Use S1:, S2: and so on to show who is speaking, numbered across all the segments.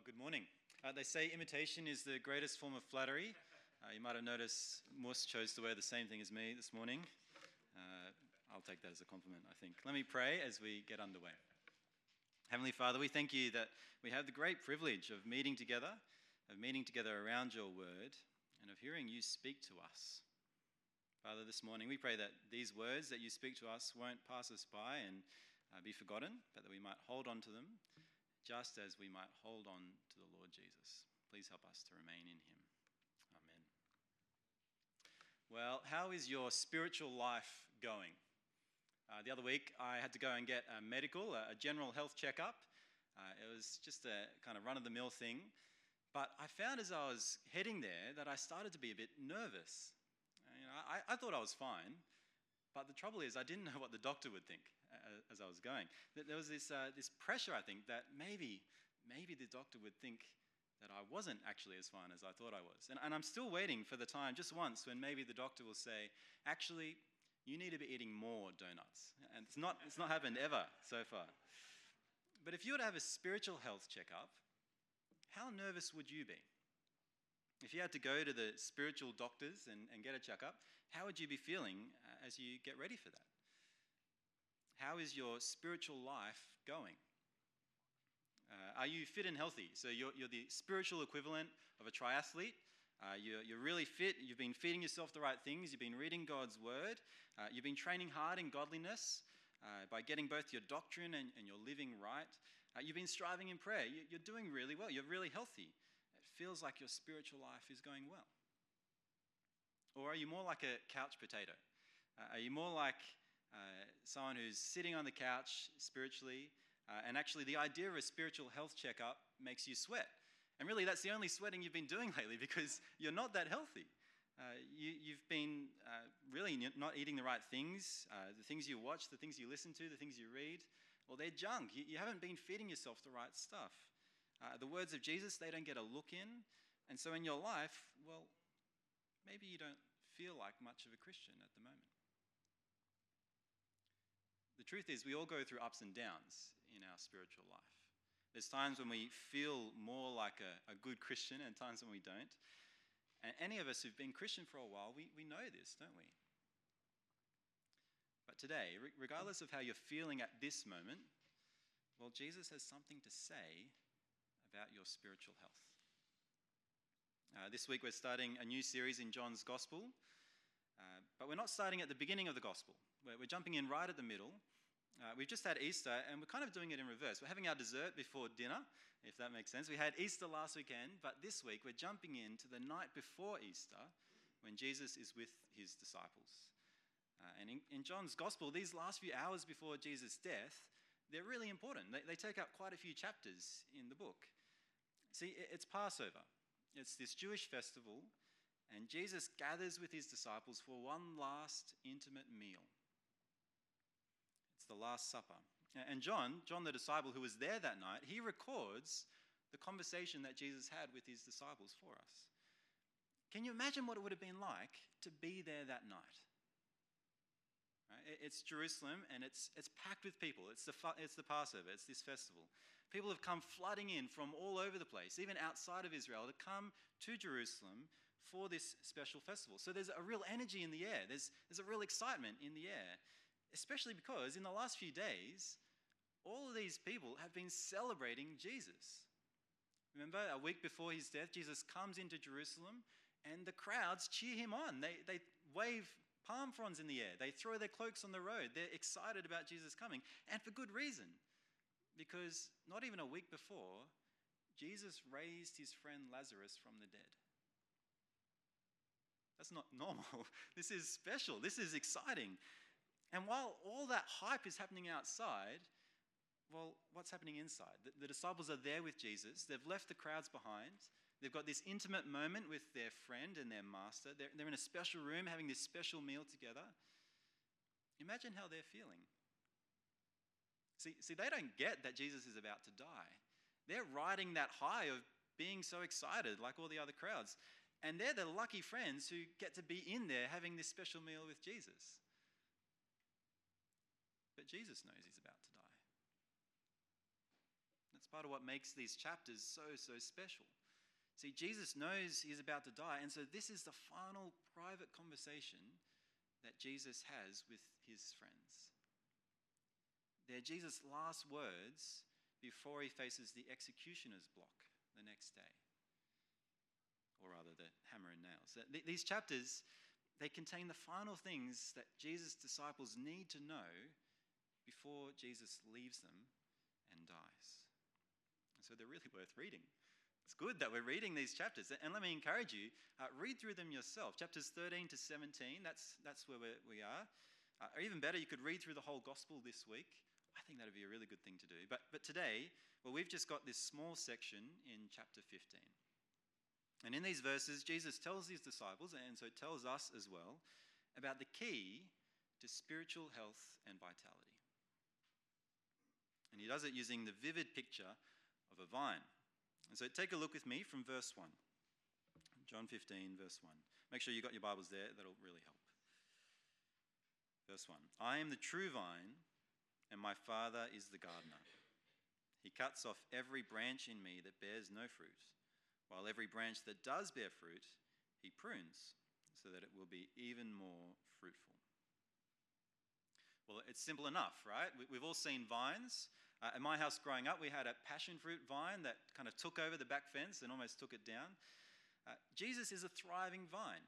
S1: Well, good morning. Uh, they say imitation is the greatest form of flattery. Uh, you might have noticed Mus chose to wear the same thing as me this morning. Uh, I'll take that as a compliment, I think. Let me pray as we get underway. Heavenly Father, we thank you that we have the great privilege of meeting together, of meeting together around your word, and of hearing you speak to us. Father, this morning we pray that these words that you speak to us won't pass us by and uh, be forgotten, but that we might hold on to them just as we might hold on to the Lord Jesus. Please help us to remain in him. Amen. Well, how is your spiritual life going? Uh, the other week, I had to go and get a medical, a general health checkup. Uh, it was just a kind of run of the mill thing. But I found as I was heading there that I started to be a bit nervous. You know, I, I thought I was fine, but the trouble is, I didn't know what the doctor would think uh, as I was going. There was this, uh, this pressure, I think, that maybe, maybe the doctor would think that I wasn't actually as fine as I thought I was. And, and I'm still waiting for the time, just once, when maybe the doctor will say, actually, you need to be eating more donuts. And it's not, it's not happened ever so far. But if you were to have a spiritual health checkup, how nervous would you be? If you had to go to the spiritual doctors and, and get a checkup, how would you be feeling as you get ready for that? How is your spiritual life going? Uh, are you fit and healthy? So you're, you're the spiritual equivalent of a triathlete. Uh, you're, you're, really fit. You've been feeding yourself the right things. You've been reading God's word. Uh, you've been training hard in godliness uh, by getting both your doctrine and, and your living right. Uh, you've been striving in prayer. You, you're doing really well. You're really healthy. It feels like your spiritual life is going well. Or are you more like a couch potato? Uh, are you more like uh, someone who's sitting on the couch spiritually? Uh, and actually, the idea of a spiritual health checkup makes you sweat. And really, that's the only sweating you've been doing lately because you're not that healthy. Uh, you, have been uh, really not eating the right things. Uh, the things you watch, the things you listen to, the things you read, well, they're junk. You, you haven't been feeding yourself the right stuff. The words of Jesus, they don't get a look in. And so in your life, well, maybe you don't feel like much of a Christian at the moment. The truth is, we all go through ups and downs in our spiritual life. There's times when we feel more like a, a good Christian and times when we don't. And any of us who've been Christian for a while, we, we know this, don't we? But today, regardless of how you're feeling at this moment, well, Jesus has something to say about your spiritual health. Uh, this week we're starting a new series in John's Gospel, but we're not starting at the beginning of the Gospel. We're, we're jumping in right at the middle. Uh, we've just had Easter, and we're kind of doing it in reverse. We're having our dessert before dinner, if that makes sense. We had Easter last weekend, but this week we're jumping in to the night before Easter when Jesus is with his disciples. Uh, and in, in, John's Gospel, these last few hours before Jesus' death, they're really important. They, they take up quite a few chapters in the book. See, it's Passover, it's this Jewish festival, and Jesus gathers with his disciples for one last intimate meal. It's the Last Supper. And John, John the disciple who was there that night, he records the conversation that Jesus had with his disciples for us. Can you imagine what it would have been like to be there that night? It's Jerusalem and it's, it's packed with people. It's the, it's the Passover, it's this festival. People have come flooding in from all over the place, even outside of Israel, to come to Jerusalem for this special festival. So there's a real energy in the air, there's, there's a real excitement in the air, especially because in the last few days, all of these people have been celebrating Jesus. Remember, a week before his death, Jesus comes into Jerusalem and the crowds cheer him on. They, they wave palm fronds in the air. They throw their cloaks on the road. They're excited about Jesus coming, and for good reason. Because not even a week before, Jesus raised his friend Lazarus from the dead. That's not normal. This is special. This is exciting. And while all that hype is happening outside, well, what's happening inside? The, the, disciples are there with Jesus. They've left the crowds behind. They've got this intimate moment with their friend and their master. They're, they're in a special room having this special meal together. Imagine how they're feeling. See, see, they don't get that Jesus is about to die. They're riding that high of being so excited, like all the other crowds. And they're the lucky friends who get to be in there having this special meal with Jesus. But Jesus knows he's about to die. That's part of what makes these chapters so, so special. See, Jesus knows he's about to die, and so this is the final private conversation that Jesus has with his friends. They're Jesus' last words before he faces the executioner's block the next day, or rather, the hammer and nails. These chapters, they contain the final things that Jesus' disciples need to know before Jesus leaves them and dies. And so they're really worth reading. It's good that we're reading these chapters. And let me encourage you, uh, read through them yourself. Chapters 13 to 17, that's, that's where we are. Uh, or even better, you could read through the whole gospel this week. I think that would be a really good thing to do. But, but today, well, we've just got this small section in chapter 15. And in these verses, Jesus tells his disciples, and so tells us as well, about the key to spiritual health and vitality. And he does it using the vivid picture of a vine. And so take a look with me from verse 1. John 15, verse 1. Make sure you got your Bibles there, that'll really help. Verse 1 I am the true vine, and my Father is the gardener. He cuts off every branch in me that bears no fruit, while every branch that does bear fruit, he prunes, so that it will be even more fruitful. Well, it's simple enough, right? We've all seen vines. Uh, in my house growing up, we had a passion fruit vine that kind of took over the back fence and almost took it down. Uh, Jesus is a thriving vine.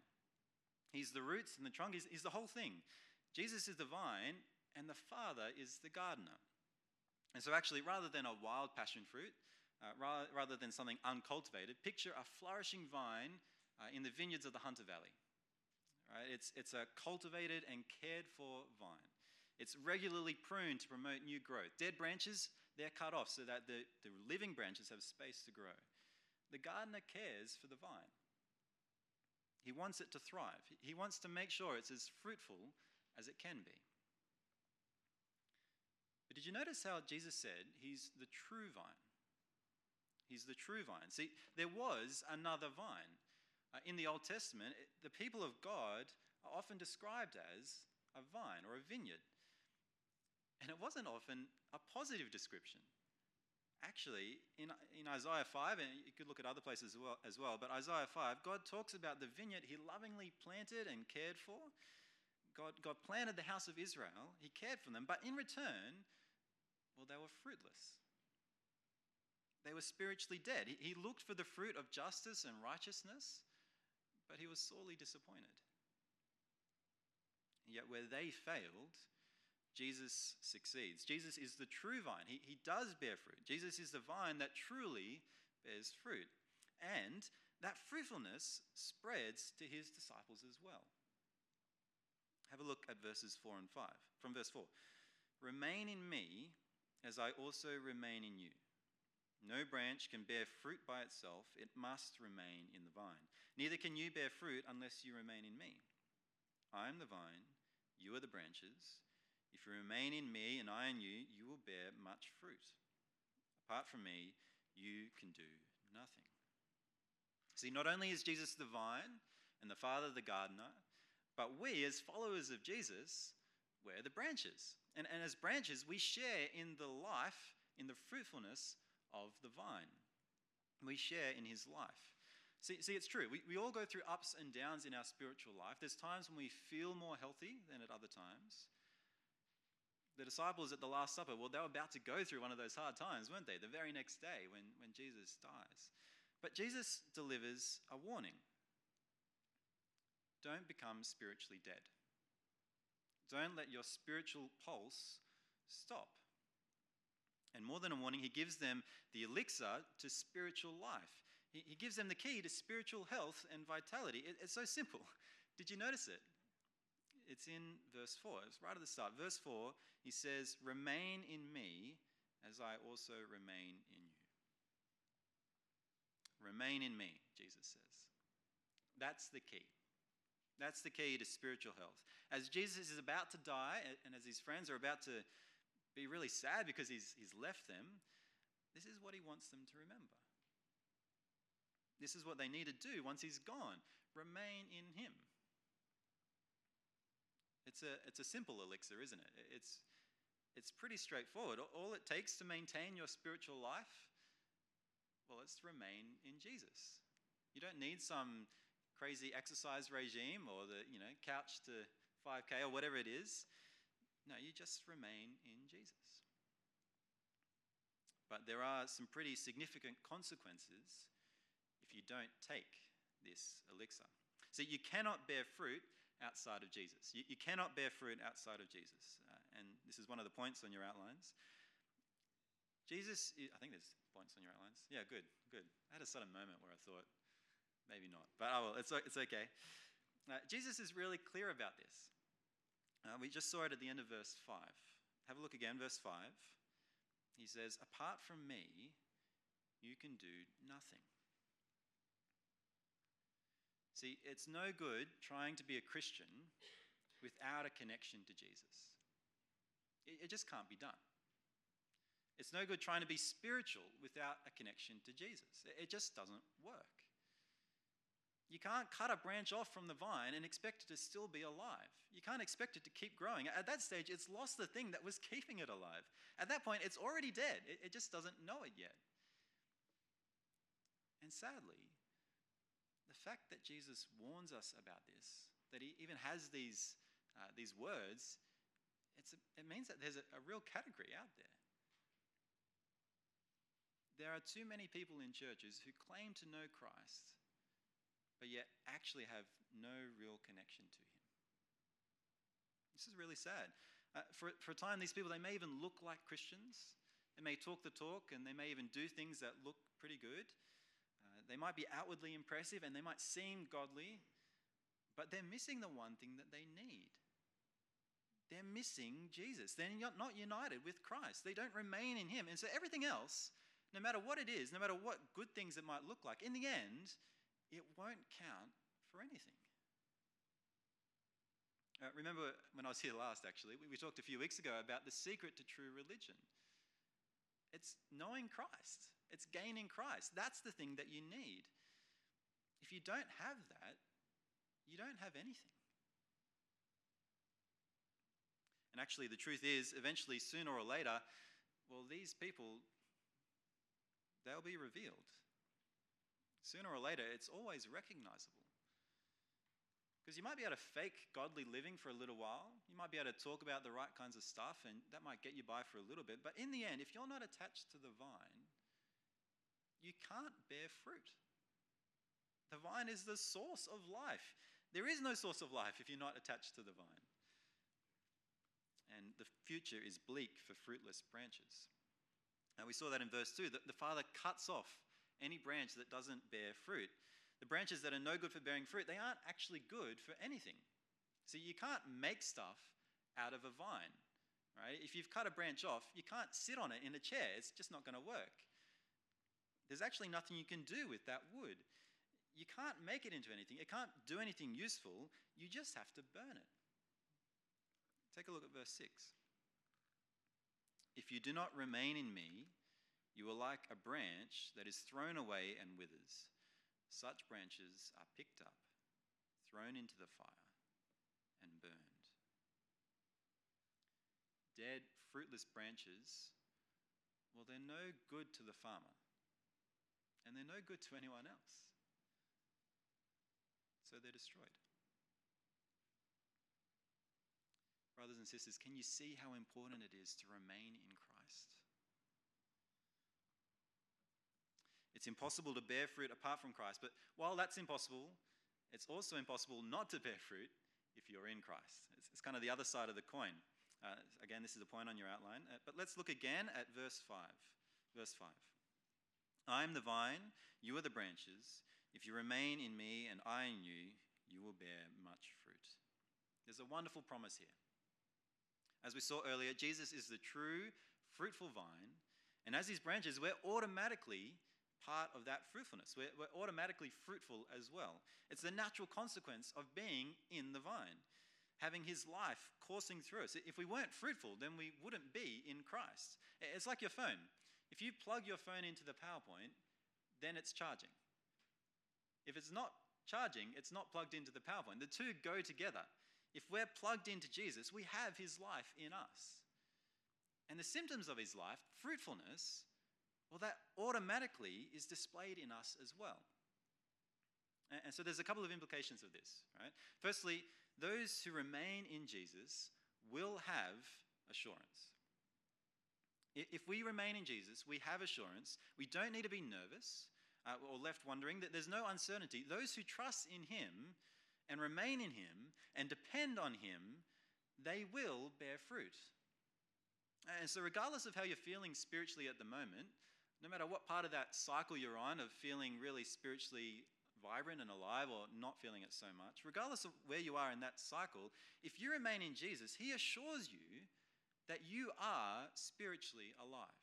S1: He's the roots and the trunk, he's, he's the whole thing. Jesus is the vine, and the Father is the gardener. And so, actually, rather than a wild passion fruit, uh, rather, rather, than something uncultivated, picture a flourishing vine uh, in the vineyards of the Hunter Valley. Right? It's, it's a cultivated and cared for vine. It's regularly pruned to promote new growth. Dead branches, they're cut off so that the, the living branches have space to grow. The gardener cares for the vine. He wants it to thrive. He wants to make sure it's as fruitful as it can be. But did you notice how Jesus said he's the true vine? He's the true vine. See, there was another vine. Uh, in the Old Testament, it, the people of God are often described as a vine or a vineyard. And it wasn't often a positive description. Actually, in, in Isaiah 5, and you could look at other places as well, as well, but Isaiah 5, God talks about the vineyard he lovingly planted and cared for. God, God planted the house of Israel, he cared for them, but in return, well, they were fruitless. They were spiritually dead. He, looked for the fruit of justice and righteousness, but he was sorely disappointed. Yet, where they failed, Jesus succeeds. Jesus is the true vine. He, he does bear fruit. Jesus is the vine that truly bears fruit. And that fruitfulness spreads to his disciples as well. Have a look at verses 4 and 5. From verse 4 Remain in me as I also remain in you. No branch can bear fruit by itself, it must remain in the vine. Neither can you bear fruit unless you remain in me. I am the vine, you are the branches. If you remain in me and I in you, you will bear much fruit. Apart from me, you can do nothing. See, not only is Jesus the vine and the Father the gardener, but we, as followers of Jesus, we're the branches. And, and as branches, we share in the life, in the fruitfulness of the vine. We share in his life. See, see it's true. We, we all go through ups and downs in our spiritual life. There's times when we feel more healthy than at other times the disciples at the Last Supper, well, they were about to go through one of those hard times, weren't they? The very next day when, when Jesus dies. But Jesus delivers a warning don't become spiritually dead. Don't let your spiritual pulse stop. And more than a warning, he gives them the elixir to spiritual life. He, gives them the key to spiritual health and vitality. It, it's so simple. Did you notice it? It's in verse 4. It's right at the start. Verse 4, he says, Remain in me as I also remain in you. Remain in me, Jesus says. That's the key. That's the key to spiritual health. As Jesus is about to die, and as his friends are about to be really sad because he's, he's left them, this is what he wants them to remember. This is what they need to do once he's gone remain in him. It's a, it's a simple elixir, isn't it? It's, it's pretty straightforward. All it takes to maintain your spiritual life Well, it's to remain in Jesus. You don't need some crazy exercise regime or the, you know, couch to 5K or whatever it is. No, you just remain in Jesus. But there are some pretty significant consequences if you don't take this elixir. So you cannot bear fruit outside of Jesus. You, you cannot bear fruit outside of Jesus. Uh, and this is one of the points on your outlines. Jesus, I think there's points on your outlines. Yeah, good, good. I had a sudden moment where I thought, maybe not. But oh well, it's, it's okay. Uh, Jesus is really clear about this. Uh, we just saw it at the end of verse 5. Have a look again, verse 5. He says, Apart from me, you can do nothing. See, it's no good trying to be a Christian without a connection to Jesus. It, it just can't be done. It's no good trying to be spiritual without a connection to Jesus. It just doesn't work. You can't cut a branch off from the vine and expect it to still be alive. You can't expect it to keep growing. At that stage, it's lost the thing that was keeping it alive. At that point, it's already dead. It, it just doesn't know it yet. And sadly, the fact that Jesus warns us about this, that he even has these, uh, these words, a, it means that there's a, a real category out there there are too many people in churches who claim to know Christ, but yet actually have no real connection to Him. This is really sad. Uh, for, for a time, these people, they may even look like Christians. They may talk the talk and they may even do things that look pretty good. Uh, they might be outwardly impressive and they might seem godly, but they're missing the one thing that they need. They're missing Jesus. They're not united with Christ. They don't remain in Him. And so everything else no matter what it is, no matter what good things it might look like, in the end, it won't count for anything. Uh, remember when I was here last, actually, we, we talked a few weeks ago about the secret to true religion. It's knowing Christ, it's gaining Christ. That's the thing that you need. If you don't have that, you don't have anything. And actually, the truth is, eventually, sooner or later, well, these people, they'll be revealed. Sooner or later, it's always recognizable. Because you might be able to fake godly living for a little while. You might be able to talk about the right kinds of stuff, and that might get you by for a little bit. But in the end, if you're not attached to the vine, you can't bear fruit. The vine is the source of life. There is no source of life if you're not attached to the vine. And the future is bleak for fruitless branches. And we saw that in verse 2 that the Father cuts off any branch that doesn't bear fruit. The branches that are no good for bearing fruit, they aren't actually good for anything. So you can't make stuff out of a vine, right? If you've cut a branch off, you can't sit on it in a chair. It's just not going to work. There's actually nothing you can do with that wood. You can't make it into anything. It can't do anything useful. You just have to burn it. Take a look at verse 6. If you do not remain in me, you are like a branch that is thrown away and withers. Such branches are picked up, thrown into the fire, and burned. Dead, fruitless branches, well, they're no good to the farmer, and they're no good to anyone else. So they're destroyed. brothers and sisters, can you see how important it is to remain in Christ? It's impossible to bear fruit apart from Christ, but while that's impossible, it's also impossible not to bear fruit if you're in Christ. It's, it's kind of the other side of the coin. Uh, again, this is a point on your outline, uh, but let's look again at verse 5. Verse 5. I am the vine, you are the branches. If you remain in me and I in you, you will bear much fruit. There's a wonderful promise here. As we saw earlier, Jesus is the true fruitful vine. And as his branches, we're automatically part of that fruitfulness. We're, we're, automatically fruitful as well. It's the natural consequence of being in the vine, having his life coursing through us. If we weren't fruitful, then we wouldn't be in Christ. It's like your phone. If you plug your phone into the PowerPoint, then it's charging. If it's not charging, it's not plugged into the PowerPoint. The two go together. If we're plugged into Jesus, we have his life in us. And the symptoms of his life, fruitfulness, well, that automatically is displayed in us as well. And so there's a couple of implications of this, right? Firstly, those who remain in Jesus will have assurance. If we remain in Jesus, we have assurance. We don't need to be nervous uh, or left wondering that there's no uncertainty. Those who trust in Him and remain in Him and depend on Him, they will bear fruit. And so, regardless of how you're feeling spiritually at the moment, no matter what part of that cycle you're on of feeling really spiritually vibrant and alive or not feeling it so much, regardless of where you are in that cycle, if you remain in Jesus, He assures you that you are spiritually alive.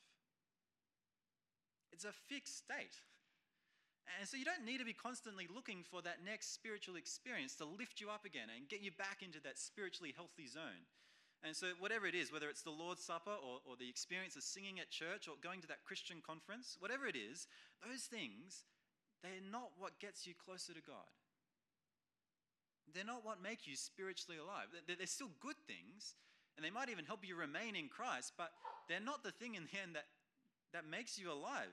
S1: It's a fixed state. And so you don't need to be constantly looking for that next spiritual experience to lift you up again and get you back into that spiritually healthy zone. And so, whatever it is, whether it's the Lord's Supper or, or the experience of singing at church or going to that Christian conference, whatever it is, those things, they're not what gets you closer to God. They're not what make you spiritually alive. They're, they're still good things, and they might even help you remain in Christ, but they're not the thing in the end that, that makes you alive.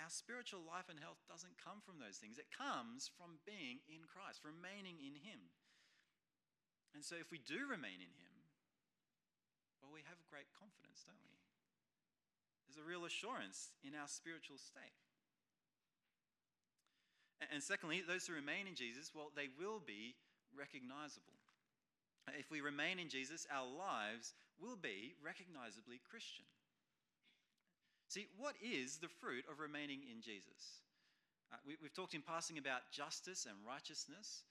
S1: Our spiritual life and health doesn't come from those things. It comes from being in Christ, remaining in Him. And so, if we do remain in Him, well, we have great confidence, don't we? There's a real assurance in our spiritual state. And secondly, those who remain in Jesus, well, they will be recognizable. If we remain in Jesus, our lives will be recognizably Christian. See, what is the fruit of remaining in Jesus? Uh, we, have talked in passing about justice and righteousness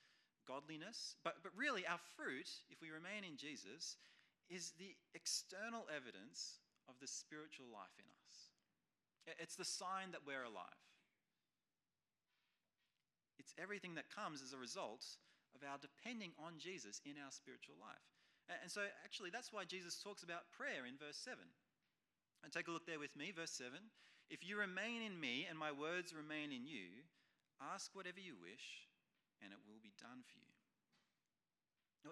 S1: godliness. But, but really, our fruit, if we remain in Jesus, is the external evidence of the spiritual life in us. It's the sign that we're alive. It's everything that comes as a result of our depending on Jesus in our spiritual life. And so, actually, that's why Jesus talks about prayer in verse 7. And take a look there with me, verse 7. If you remain in me and my words remain in you, ask whatever you wish and it will be done for you.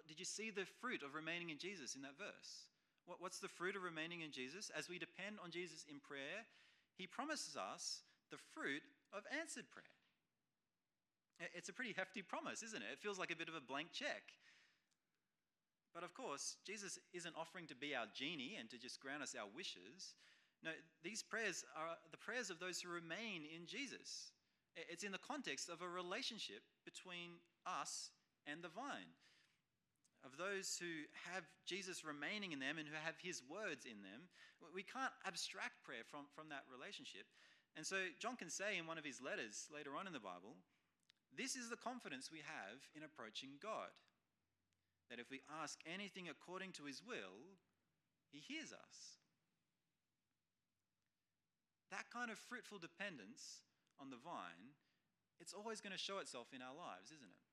S1: Did you see the fruit of remaining in Jesus in that verse? What's the fruit of remaining in Jesus? As we depend on Jesus in prayer, he promises us the fruit of answered prayer. It's a pretty hefty promise, isn't it? It feels like a bit of a blank check. But of course, Jesus isn't offering to be our genie and to just grant us our wishes. No, these prayers are the prayers of those who remain in Jesus. It's in the context of a relationship between us and the vine, of those who have Jesus remaining in them and who have his words in them. We can't abstract prayer from, from that relationship. And so John can say in one of his letters later on in the Bible, this is the confidence we have in approaching God. That if we ask anything according to his will, he hears us. That kind of fruitful dependence on the vine, it's always going to show itself in our lives, isn't it?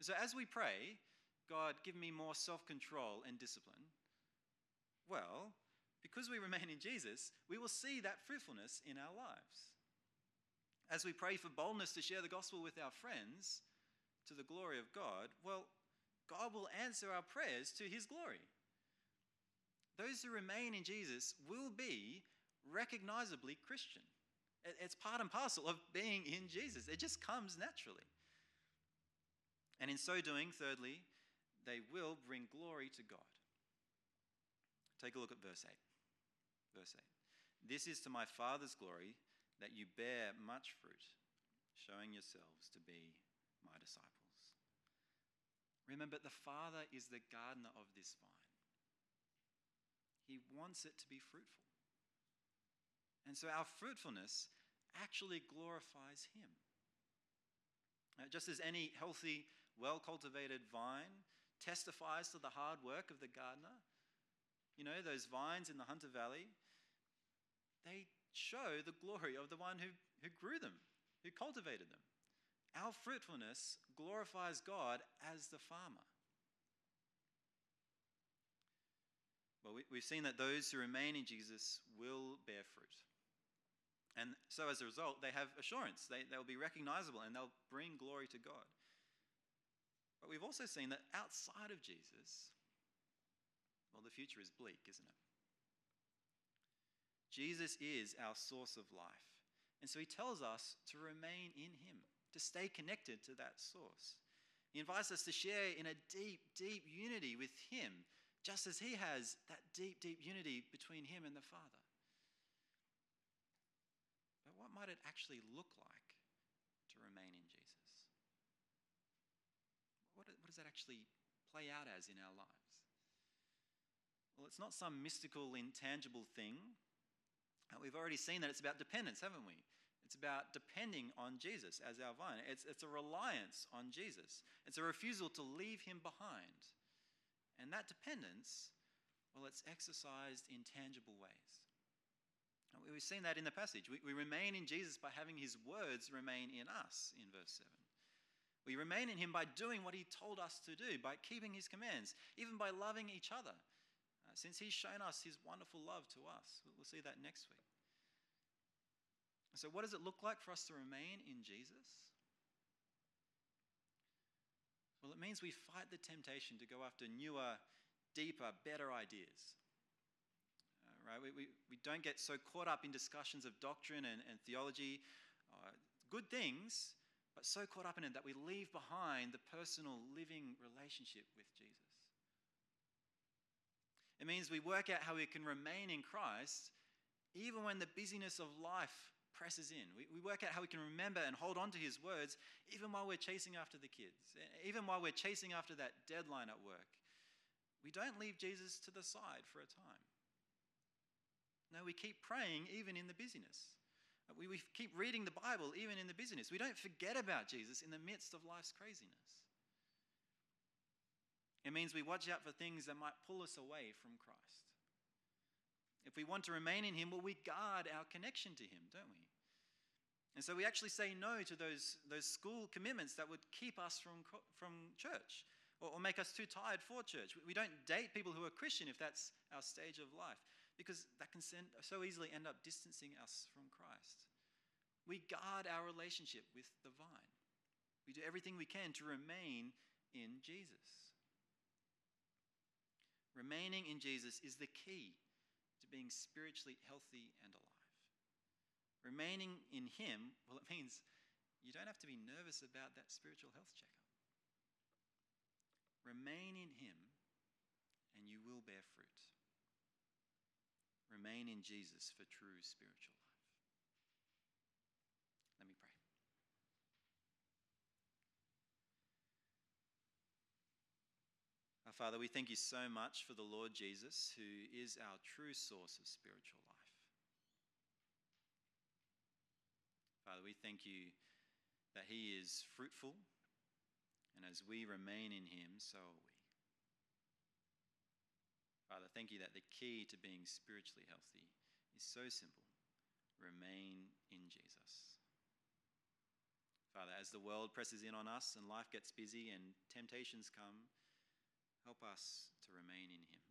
S1: So as we pray, God, give me more self control and discipline, well, because we remain in Jesus, we will see that fruitfulness in our lives. As we pray for boldness to share the gospel with our friends to the glory of God, well, God will answer our prayers to his glory. Those who remain in Jesus will be recognizably Christian. It's part and parcel of being in Jesus, it just comes naturally. And in so doing, thirdly, they will bring glory to God. Take a look at verse 8. Verse 8. This is to my Father's glory that you bear much fruit, showing yourselves to be my disciples. Remember, the Father is the gardener of this vine, He wants it to be fruitful. And so our fruitfulness actually glorifies Him. Uh, just as any healthy, well cultivated vine testifies to the hard work of the gardener, you know, those vines in the Hunter Valley, they show the glory of the one who, who grew them, who cultivated them. Our fruitfulness glorifies God as the farmer. Well, we, have seen that those who remain in Jesus will bear fruit. And so as a result, they have assurance. They, they'll be recognizable and they'll bring glory to God. But we've also seen that outside of Jesus, well, the future is bleak, isn't it? Jesus is our source of life. And so he tells us to remain in him, to stay connected to that source. He invites us to share in a deep, deep unity with him, just as he has that deep, deep unity between him and the Father. But what might it actually look like to remain in Jesus? What, what does that actually play out as in our lives? Well, it's not some mystical, intangible thing. Uh, we've already seen that it's about dependence, haven't we? It's about depending on Jesus as our vine. It's, it's a reliance on Jesus. It's a refusal to leave him behind. And that dependence, well, it's exercised in tangible ways. We've seen that in the passage. We, we remain in Jesus by having his words remain in us, in verse 7. We remain in him by doing what he told us to do, by keeping his commands, even by loving each other, uh, since he's shown us his wonderful love to us. We'll see that next week. So, what does it look like for us to remain in Jesus? Well, it means we fight the temptation to go after newer, deeper, better ideas. Right? We, we, we don't get so caught up in discussions of doctrine and, and theology, uh, good things, but so caught up in it that we leave behind the personal, living relationship with Jesus. It means we work out how we can remain in Christ even when the busyness of life presses in. We, we work out how we can remember and hold on to his words even while we're chasing after the kids, even while we're chasing after that deadline at work. We don't leave Jesus to the side for a time. No, we keep praying even in the busyness. Uh, we, we keep reading the Bible even in the busyness. We don't forget about Jesus in the midst of life's craziness. It means we watch out for things that might pull us away from Christ. If we want to remain in Him, well, we guard our connection to Him, don't we? And so we actually say no to those, those school commitments that would keep us from, from church or, or make us too tired for church. We don't date people who are Christian if that's our stage of life because that can send, so easily end up distancing us from Christ. We guard our relationship with the vine. We do everything we can to remain in Jesus. Remaining in Jesus is the key to being spiritually healthy and alive. Remaining in Him, well, it means you don't have to be nervous about that spiritual health checkup. Remain in Him, and you will bear fruit. Remain in Jesus for true spiritual life. Let me pray. Our Father, we thank you so much for the Lord Jesus, who is our true source of spiritual life. Father, we thank you that He is fruitful, and as we remain in Him, so are we. Father, thank you that the key to being spiritually healthy is so simple remain in Jesus. Father, as the world presses in on us and life gets busy and temptations come, help us to remain in Him.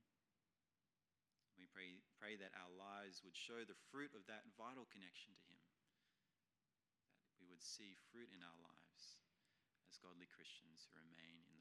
S1: We pray, pray that our lives would show the fruit of that vital connection to Him that we would see fruit in our lives as godly Christians who remain in the.